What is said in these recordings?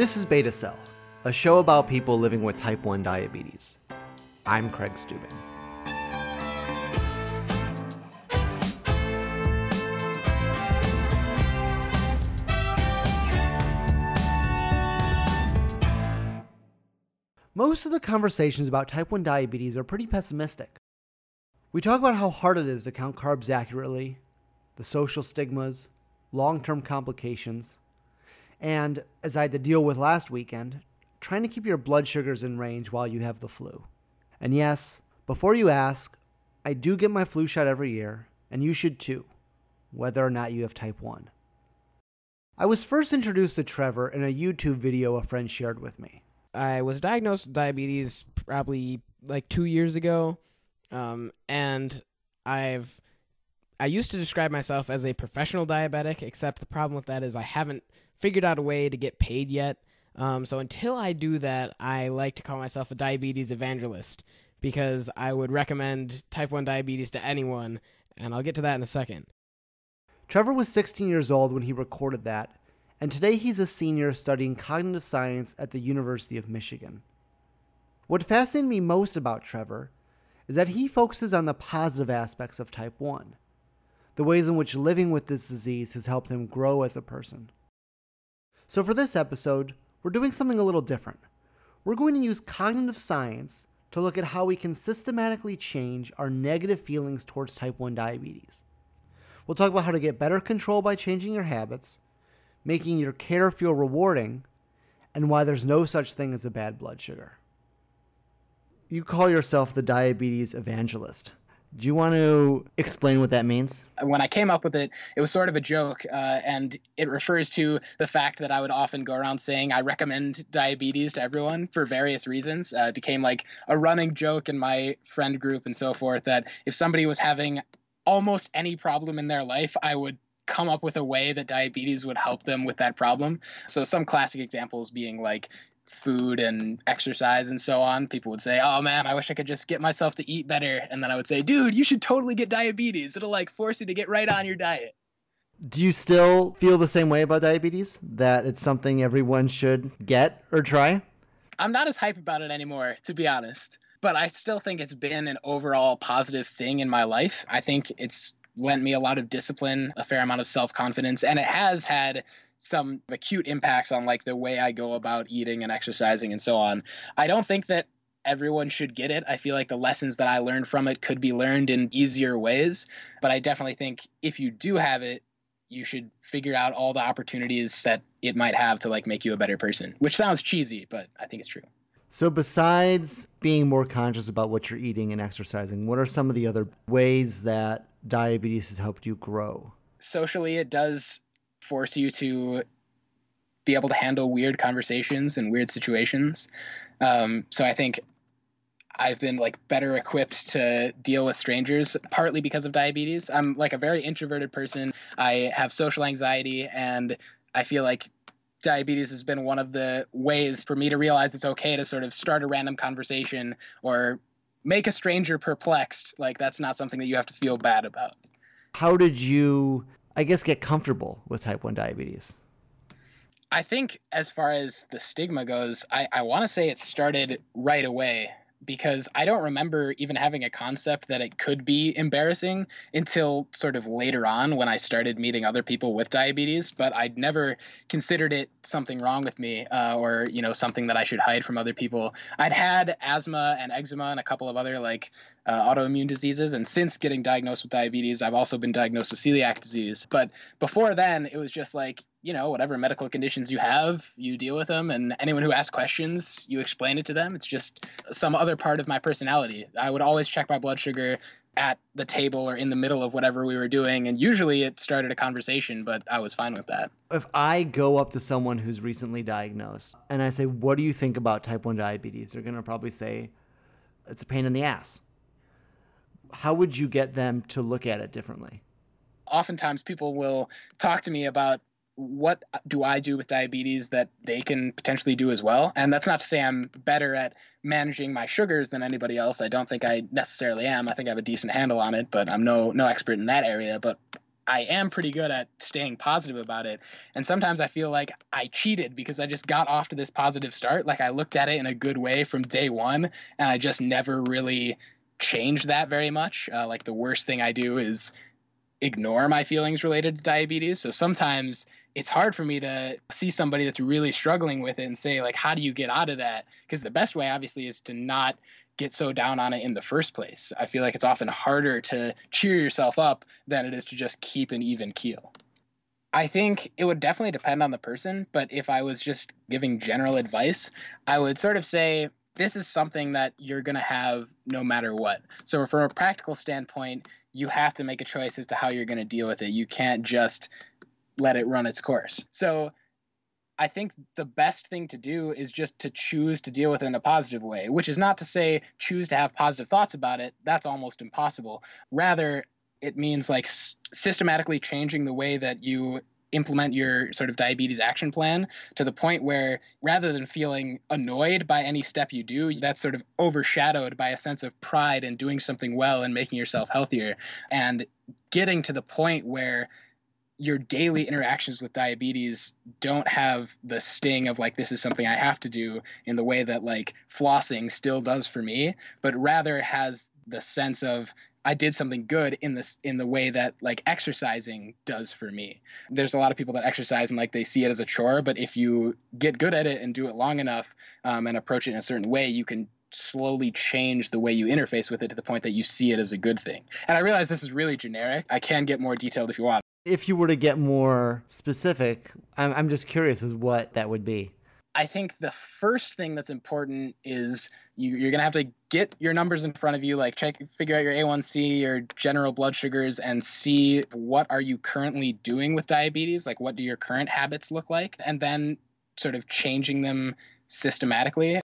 This is Beta Cell, a show about people living with type 1 diabetes. I'm Craig Stubing. Most of the conversations about type 1 diabetes are pretty pessimistic. We talk about how hard it is to count carbs accurately, the social stigmas, long term complications, and, as I had to deal with last weekend, trying to keep your blood sugars in range while you have the flu. And yes, before you ask, I do get my flu shot every year, and you should too, whether or not you have type 1. I was first introduced to Trevor in a YouTube video a friend shared with me. I was diagnosed with diabetes probably like two years ago, um, and I've I used to describe myself as a professional diabetic, except the problem with that is I haven't figured out a way to get paid yet. Um, so until I do that, I like to call myself a diabetes evangelist because I would recommend type 1 diabetes to anyone, and I'll get to that in a second. Trevor was 16 years old when he recorded that, and today he's a senior studying cognitive science at the University of Michigan. What fascinated me most about Trevor is that he focuses on the positive aspects of type 1, the ways in which living with this disease has helped him grow as a person. So, for this episode, we're doing something a little different. We're going to use cognitive science to look at how we can systematically change our negative feelings towards type 1 diabetes. We'll talk about how to get better control by changing your habits making your care feel rewarding, and why there's no such thing as a bad blood sugar. You call yourself the diabetes evangelist. Do you want to explain what that means? When I came up with it, it was sort of a joke, uh, and it refers to the fact that I would often go around saying I recommend diabetes to everyone for various reasons. Uh, it became like a running joke in my friend group and so forth that if somebody was having almost any problem in their life, I would come up with a way that diabetes would help them with that problem. So some classic examples being like food and exercise and so on. People would say, "Oh man, I wish I could just get myself to eat better." And then I would say, "Dude, you should totally get diabetes. It'll like force you to get right on your diet." Do you still feel the same way about diabetes? That it's something everyone should get or try? I'm not as hype about it anymore, to be honest. But I still think it's been an overall positive thing in my life. I think it's lent me a lot of discipline, a fair amount of self confidence, and it has had some acute impacts on like the way I go about eating and exercising and so on. I don't think that everyone should get it. I feel like the lessons that I learned from it could be learned in easier ways, but I definitely think if you do have it, you should figure out all the opportunities that it might have to like make you a better person, which sounds cheesy, but I think it's true. So, besides being more conscious about what you're eating and exercising, what are some of the other ways that diabetes has helped you grow? Socially, it does force you to be able to handle weird conversations and weird situations. Um, so, I think I've been like better equipped to deal with strangers, partly because of diabetes. I'm like a very introverted person. I have social anxiety, and I feel like diabetes has been one of the ways for me to realize it's okay to sort of start a random conversation or make a stranger perplexed. Like that's not something that you have to feel bad about. How did you, I guess, get comfortable with type 1 diabetes? I think as far as the stigma goes, I, I want to say it started right away because I don't remember even having a concept that it could be embarrassing until sort of later on when I started meeting other people with diabetes. But I'd never considered it something wrong with me uh, or you know something that I should hide from other people. I'd had asthma and eczema and a couple of other like uh, autoimmune diseases, and since getting diagnosed with diabetes, I've also been diagnosed with celiac disease. But before then, it was just like you know, whatever medical conditions you have, you deal with them. And anyone who asks questions, you explain it to them. It's just some other part of my personality. I would always check my blood sugar at the table or in the middle of whatever we were doing. And usually it started a conversation, but I was fine with that. If I go up to someone who's recently diagnosed and I say, What do you think about type 1 diabetes? They're going to probably say, It's a pain in the ass. How would you get them to look at it differently? Oftentimes people will talk to me about what do I do with diabetes that they can potentially do as well? And that's not to say I'm better at managing my sugars than anybody else. I don't think I necessarily am. I think I have a decent handle on it, but I'm no no expert in that area. But I am pretty good at staying positive about it. And sometimes I feel like I cheated because I just got off to this positive start. Like I looked at it in a good way from day one, and I just never really changed that very much. Uh, like the worst thing I do is ignore my feelings related to diabetes. So sometimes it's hard for me to see somebody that's really struggling with it and say like how do you get out of that because the best way obviously is to not get so down on it in the first place. I feel like it's often harder to cheer yourself up than it is to just keep an even keel. I think it would definitely depend on the person, but if I was just giving general advice, I would sort of say this is something that you're going to have no matter what. So, from a practical standpoint, you have to make a choice as to how you're going to deal with it. You can't just let it run its course. So, I think the best thing to do is just to choose to deal with it in a positive way, which is not to say choose to have positive thoughts about it. That's almost impossible. Rather, it means like s- systematically changing the way that you implement your sort of diabetes action plan to the point where rather than feeling annoyed by any step you do, that's sort of overshadowed by a sense of pride in doing something well and making yourself healthier and getting to the point where your daily interactions with diabetes don't have the sting of like this is something I have to do in the way that like flossing still does for me, but rather has the sense of I did something good in this in the way that like exercising does for me. There's a lot of people that exercise and like they see it as a chore, but if you get good at it and do it long enough um, and approach it in a certain way, you can slowly change the way you interface with it to the point that you see it as a good thing. And I realize this is really generic. I can get more detailed if you want if you were to get more specific, I'm, I'm just curious as what that would be. I think the first thing that's important is you, you're gonna have to get your numbers in front of you, like check, figure out your A1C, your general blood sugars, and see what are you currently doing with diabetes. Like, what do your current habits look like, and then sort of changing them systematically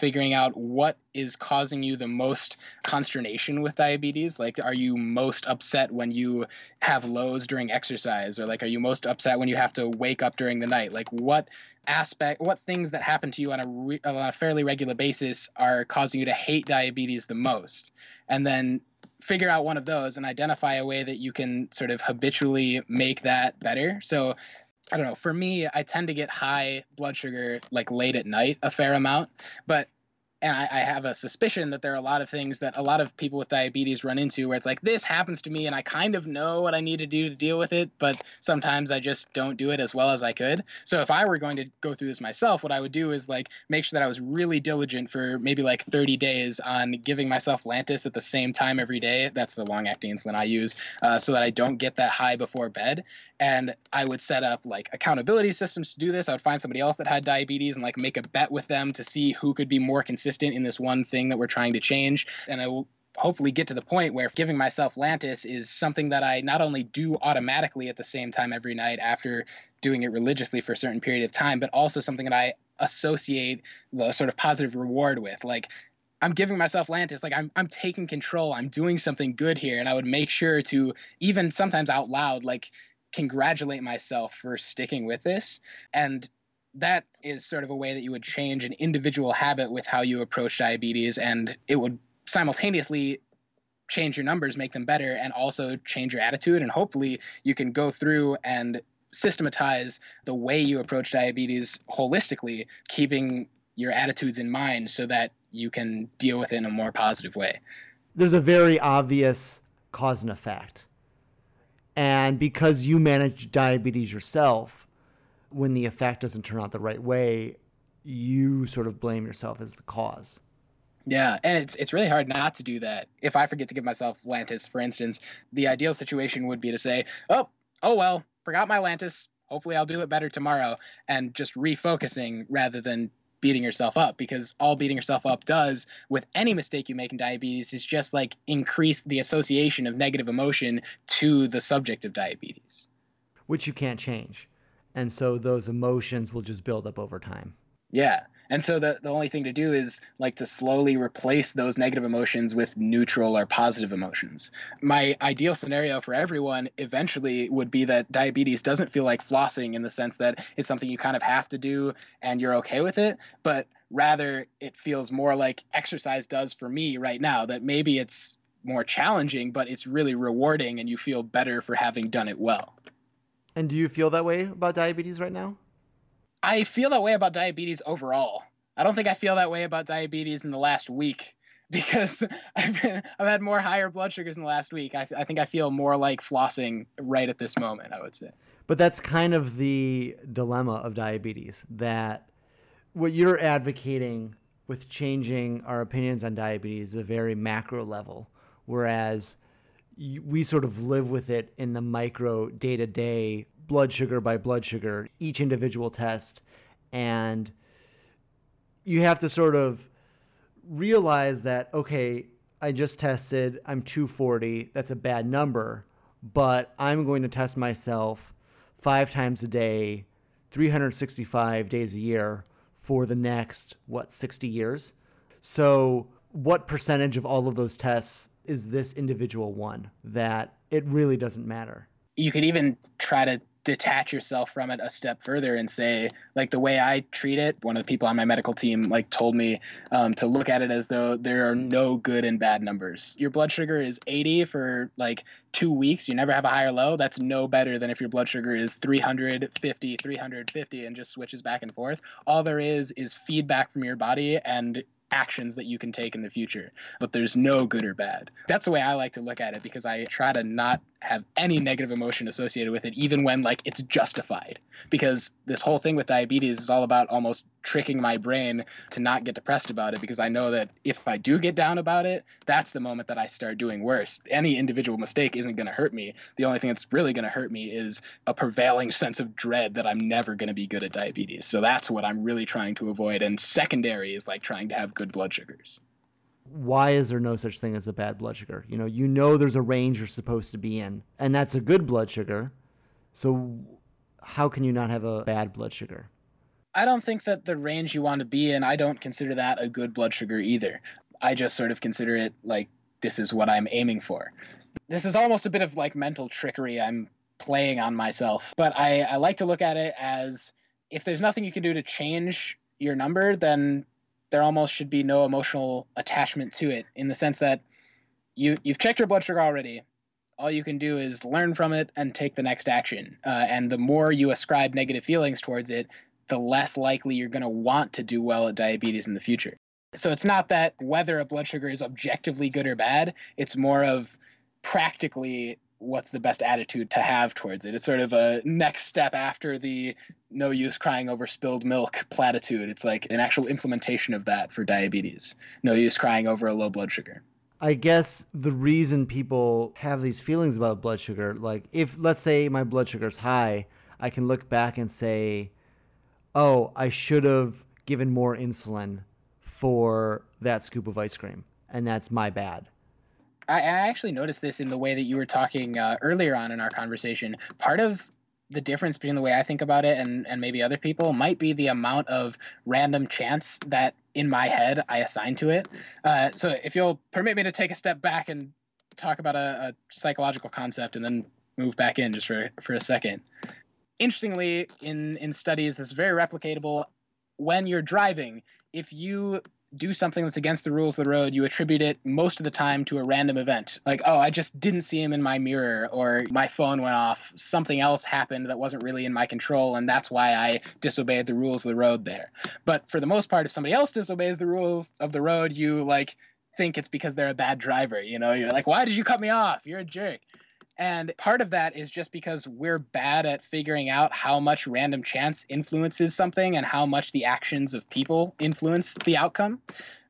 figuring out what is causing you the most consternation with diabetes. Like, are you most upset when you have lows during exercise? Or, like, are you most upset when you have to wake up during the night? Like, what aspect, what things that happen to you on a, re- on a fairly regular basis are causing you to hate diabetes the most? And then figure out one of those and identify a way that you can sort of habitually make that better. So I don't know. For me, I tend to get high blood sugar like late at night a fair amount, but and I, I, have a suspicion that there are a lot of things that a lot of people with diabetes run into where it's like this happens to me and i kind of know what i need to do to deal with it but sometimes i just don't do it as well as i could. So if i were going to go through this myself what i would do is like make sure that i was really diligent for maybe like 30 days on giving myself lantus at the same time every day. That's the long acting insulin i use uh, so that i don't get that high before bed. And i would set up like accountability systems to do this. I would find somebody else that had diabetes and like make a bet with them to see who could be more consistent consistent in this one thing that we're trying to change. And I will hopefully get to the point where giving myself Lantus is something that I not only do automatically at the same time every night after doing it religiously for a certain period of time, but also something that I associate the sort of positive reward with. Like I'm giving myself Lantus, like I'm I'm taking control. I'm doing something good here. And I would make sure to even sometimes out loud, like congratulate myself for sticking with this. And that is sort of a way that you would change an individual habit with how you approach diabetes and it would simultaneously change your numbers make them better and also change your attitude and hopefully you can go through and systematize the way you approach diabetes holistically keeping your attitudes in mind so that you can deal with it in a more positive way. There's a very obvious cause and effect. And because you manage diabetes yourself when the effect doesn't turn out the right way, you sort of blame yourself as the cause. Yeah, and it's it's really hard not to do that. If I forget to give myself Lantus, for instance, the ideal situation would be to say, "Oh, oh well, forgot my Lantus. Hopefully, I'll do it better tomorrow," and just refocusing rather than beating yourself up because all beating yourself up does with any mistake you make in diabetes is just like increase the association of negative emotion to the subject of diabetes which you can't change and so those emotions will just build up over time. Yeah. And so the, the only thing to do is like to slowly replace those negative emotions with neutral or positive emotions. My ideal scenario for everyone eventually would be that diabetes doesn't feel like flossing in the sense that it's something you kind of have to do and you're okay with it but rather it feels more like exercise does for me right now that maybe it's more challenging, but it's really rewarding and you feel better for having done it well. And do you feel that way about diabetes right now? I feel that way about diabetes overall. I don't think I feel that way about diabetes in the last week because I've been, I've had more higher blood sugars in the last week. I, I think I feel more like flossing right at this moment. I would say. But that's kind of the dilemma of diabetes that what you're advocating with changing our opinions on diabetes is a very macro level, whereas we sort of live with it in the micro day to day, blood sugar by blood sugar, each individual test. And you have to sort of realize that, okay, I just tested, I'm 240, that's a bad number, but I'm going to test myself five times a day, 365 days a year for the next, what, 60 years? So, what percentage of all of those tests is this individual one that it really doesn't matter? You could even try to detach yourself from it a step further and say like the way i treat it one of the people on my medical team like told me um, to look at it as though there are no good and bad numbers. Your blood sugar is 80 for like two weeks. You never have a higher low. That's no better than if your blood sugar is 350 350 and just switches back and forth. All there is is feedback from your body and actions that you can take in the future. But there's no good or bad. That's the way I like to look at it because I try to not have any negative emotion associated with it, even when like it's justified. Because this whole thing with diabetes is all about almost tricking my brain to not get depressed about it because I know that if I do get down about it, that's the moment that I start doing worse. Any individual mistake isn't going to hurt me. The only thing that's really going to hurt me is a prevailing sense of dread that I'm never going to be good at diabetes. So that's what I'm really trying to avoid. And secondary is like trying to have good blood sugars why is there no such thing as a bad blood sugar? You know, you know there's a range you're supposed to be in, and that's a good blood sugar. So how can you not have a bad blood sugar? I don't think that the range you want to be in, I don't consider that a good blood sugar either. I just sort of consider it like this is what I'm aiming for. This is almost a bit of like mental trickery I'm playing on myself, but I, I like to look at it as if there's nothing you can do to change your number, then there almost should be no emotional attachment to it in the sense that you you've checked your blood sugar already. All you can do is learn from it and take the next action. Uh, and the more you ascribe negative feelings towards it the less likely you're going to want to do well at diabetes in the future. So it's not that whether a blood sugar is objectively good or bad it's more of practically what's the best attitude to have towards it. It's sort of a next step after the no use crying over spilled milk platitude. It's like an actual implementation of that for diabetes. No use crying over a low blood sugar. I guess the reason people have these feelings about blood sugar, like if let's say my blood sugar is high, I can look back and say, oh, I should have given more insulin for that scoop of ice cream, and that's my bad. I, I actually noticed this in the way that you were talking uh, earlier on in our conversation. Part of the difference between the way I think about it and, and maybe other people might be the amount of random chance that in my head I assign to it. Uh, so if you'll permit me to take a step back and talk about a, a psychological concept and then move back in just for, for a second. Interestingly, in, in studies, this is very replicatable. When you're driving, if you do something that's against the rules of the road, you attribute it most of the time to a random event. Like, oh, I just didn't see him in my mirror, or my phone went off, something else happened that wasn't really in my control, and that's why I disobeyed the rules of the road there. But for the most part, if somebody else disobeys the rules of the road, you like think it's because they're a bad driver. You know, you're like, why did you cut me off? You're a jerk. And part of that is just because we're bad at figuring out how much random chance influences something and how much the actions of people influence the outcome.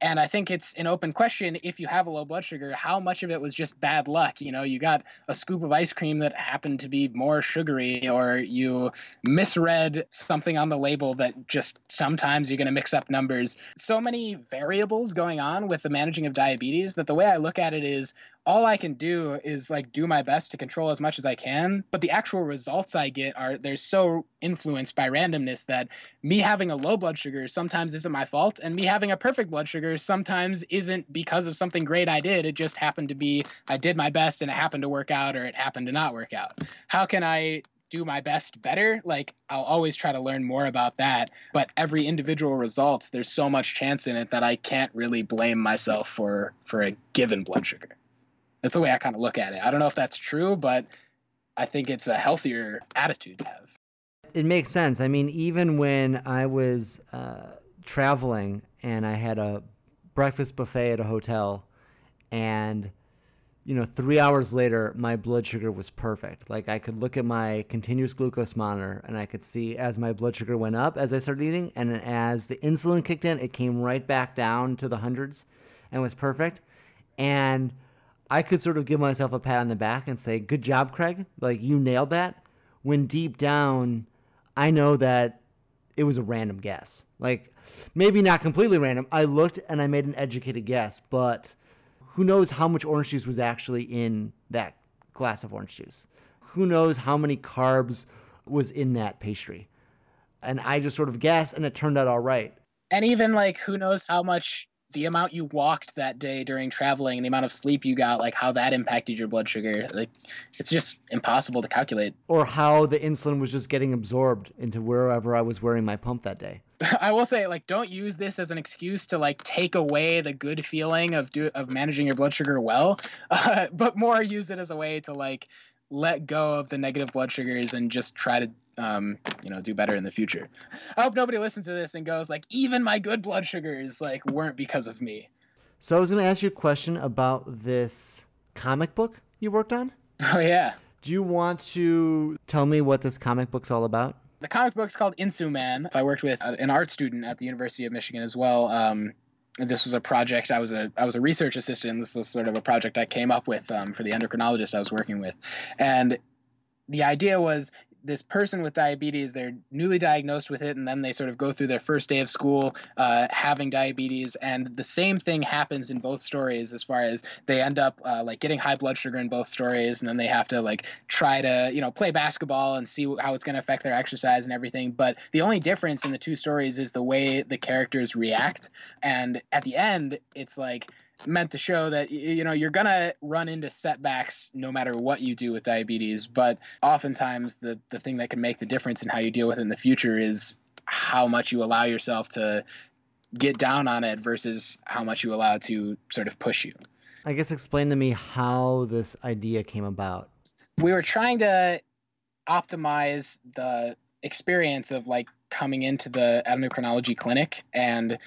And I think it's an open question if you have a low blood sugar, how much of it was just bad luck? You know, you got a scoop of ice cream that happened to be more sugary, or you misread something on the label that just sometimes you're going to mix up numbers. So many variables going on with the managing of diabetes that the way I look at it is all I can do is like do my best to control as much as I can, but the actual results I get are they're so influenced by randomness that me having a low blood sugar sometimes isn't my fault and me having a perfect blood sugar sometimes isn't because of something great I did. It just happened to be I did my best and it happened to work out or it happened to not work out. How can I do my best better like i'll always try to learn more about that but every individual result there's so much chance in it that i can't really blame myself for for a given blood sugar That's the way I kind of look at it. I don't know if that's true, but I think it's a healthier attitude to have. It makes sense. I mean, even when I was uh, traveling and I had a breakfast buffet at a hotel, and you know, three hours later, my blood sugar was perfect. Like I could look at my continuous glucose monitor and I could see as my blood sugar went up as I started eating, and as the insulin kicked in, it came right back down to the hundreds and was perfect. And I could sort of give myself a pat on the back and say, Good job, Craig. Like you nailed that. When deep down, I know that it was a random guess. Like maybe not completely random. I looked and I made an educated guess, but who knows how much orange juice was actually in that glass of orange juice? Who knows how many carbs was in that pastry? And I just sort of guessed, and it turned out all right. And even like, who knows how much the amount you walked that day during traveling and the amount of sleep you got, like how that impacted your blood sugar. Like it's just impossible to calculate. Or how the insulin was just getting absorbed into wherever I was wearing my pump that day. I will say, like, don't use this as an excuse to like take away the good feeling of do of managing your blood sugar well, uh, but more use it as a way to like let go of the negative blood sugars and just try to um, you know, do better in the future. I hope nobody listens to this and goes like, even my good blood sugars like weren't because of me. So I was going to ask you a question about this comic book you worked on. Oh yeah. Do you want to tell me what this comic book's all about? The comic book's called Insu Man. I worked with an art student at the University of Michigan as well. Um, this was a project I was a I was a research assistant. This was sort of a project I came up with um, for the endocrinologist I was working with, and the idea was this person with diabetes, they're newly diagnosed with it, and then they sort of go through their first day of school uh, having diabetes. And the same thing happens in both stories as far as they end up uh, like getting high blood sugar in both stories, and then they have to like try to, you know, play basketball and see how it's going to affect their exercise and everything. But the only difference in the two stories is the way the characters react. And at the end, it's like, meant to show that you know you're gonna run into setbacks no matter what you do with diabetes but oftentimes the the thing that can make the difference in how you deal with it in the future is how much you allow yourself to get down on it versus how much you allow to sort of push you. I guess explain to me how this idea came about. We were trying to optimize the experience of like coming into the endocrinology clinic and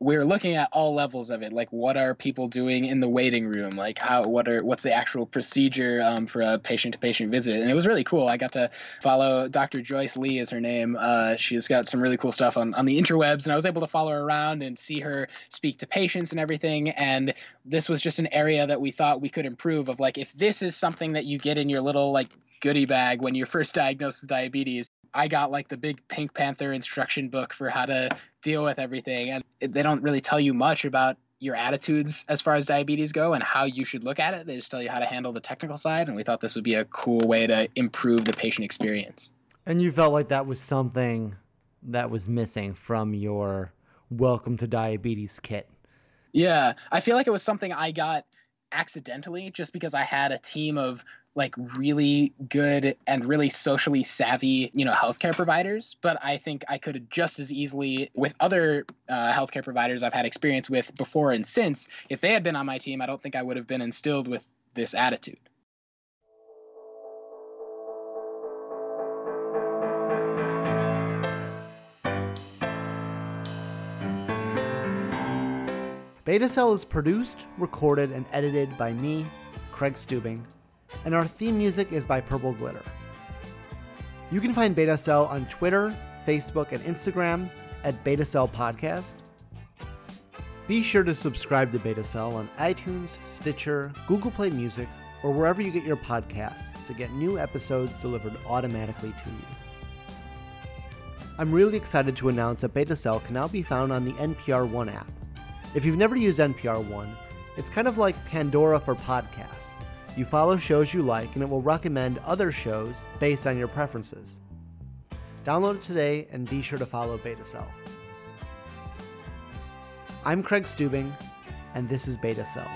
we're looking at all levels of it like what are people doing in the waiting room? Like how what are what's the actual procedure um, for a patient to patient visit? And it was really cool. I got to follow dr joyce lee is her name. Uh, she's got some really cool stuff on, on the interwebs and i was able to follow her around and see her speak to patients and everything. And this was just an area that we thought we could improve of like if this is something that you get in your little like goodie bag when you're first diagnosed with diabetes I got like the big Pink Panther instruction book for how to deal with everything. And they don't really tell you much about your attitudes as far as diabetes go and how you should look at it. They just tell you how to handle the technical side. And we thought this would be a cool way to improve the patient experience. And you felt like that was something that was missing from your Welcome to Diabetes kit. Yeah. I feel like it was something I got accidentally just because I had a team of like really good and really socially savvy, you know, healthcare providers. But I think I could just as easily with other uh, healthcare providers I've had experience with before and since. If they had been on my team, I don't think I would have been instilled with this attitude. Beta Cell is produced, recorded, and edited by me, Craig Stubing, and our theme music is by Purple Glitter. You can find Beta Cell on Twitter, Facebook, and Instagram at Beta Cell Podcast. Be sure to subscribe to Beta Cell on iTunes, Stitcher, Google Play Music, or wherever you get your podcasts to get new episodes delivered automatically to you. I'm really excited to announce that Beta Cell can now be found on the NPR One app. If you've never used NPR One, it's kind of like Pandora for podcasts. You follow shows you like, and it will recommend other shows based on your preferences. Download it today and be sure to follow Beta Cell. I'm Craig Stubing, and this is Beta Cell.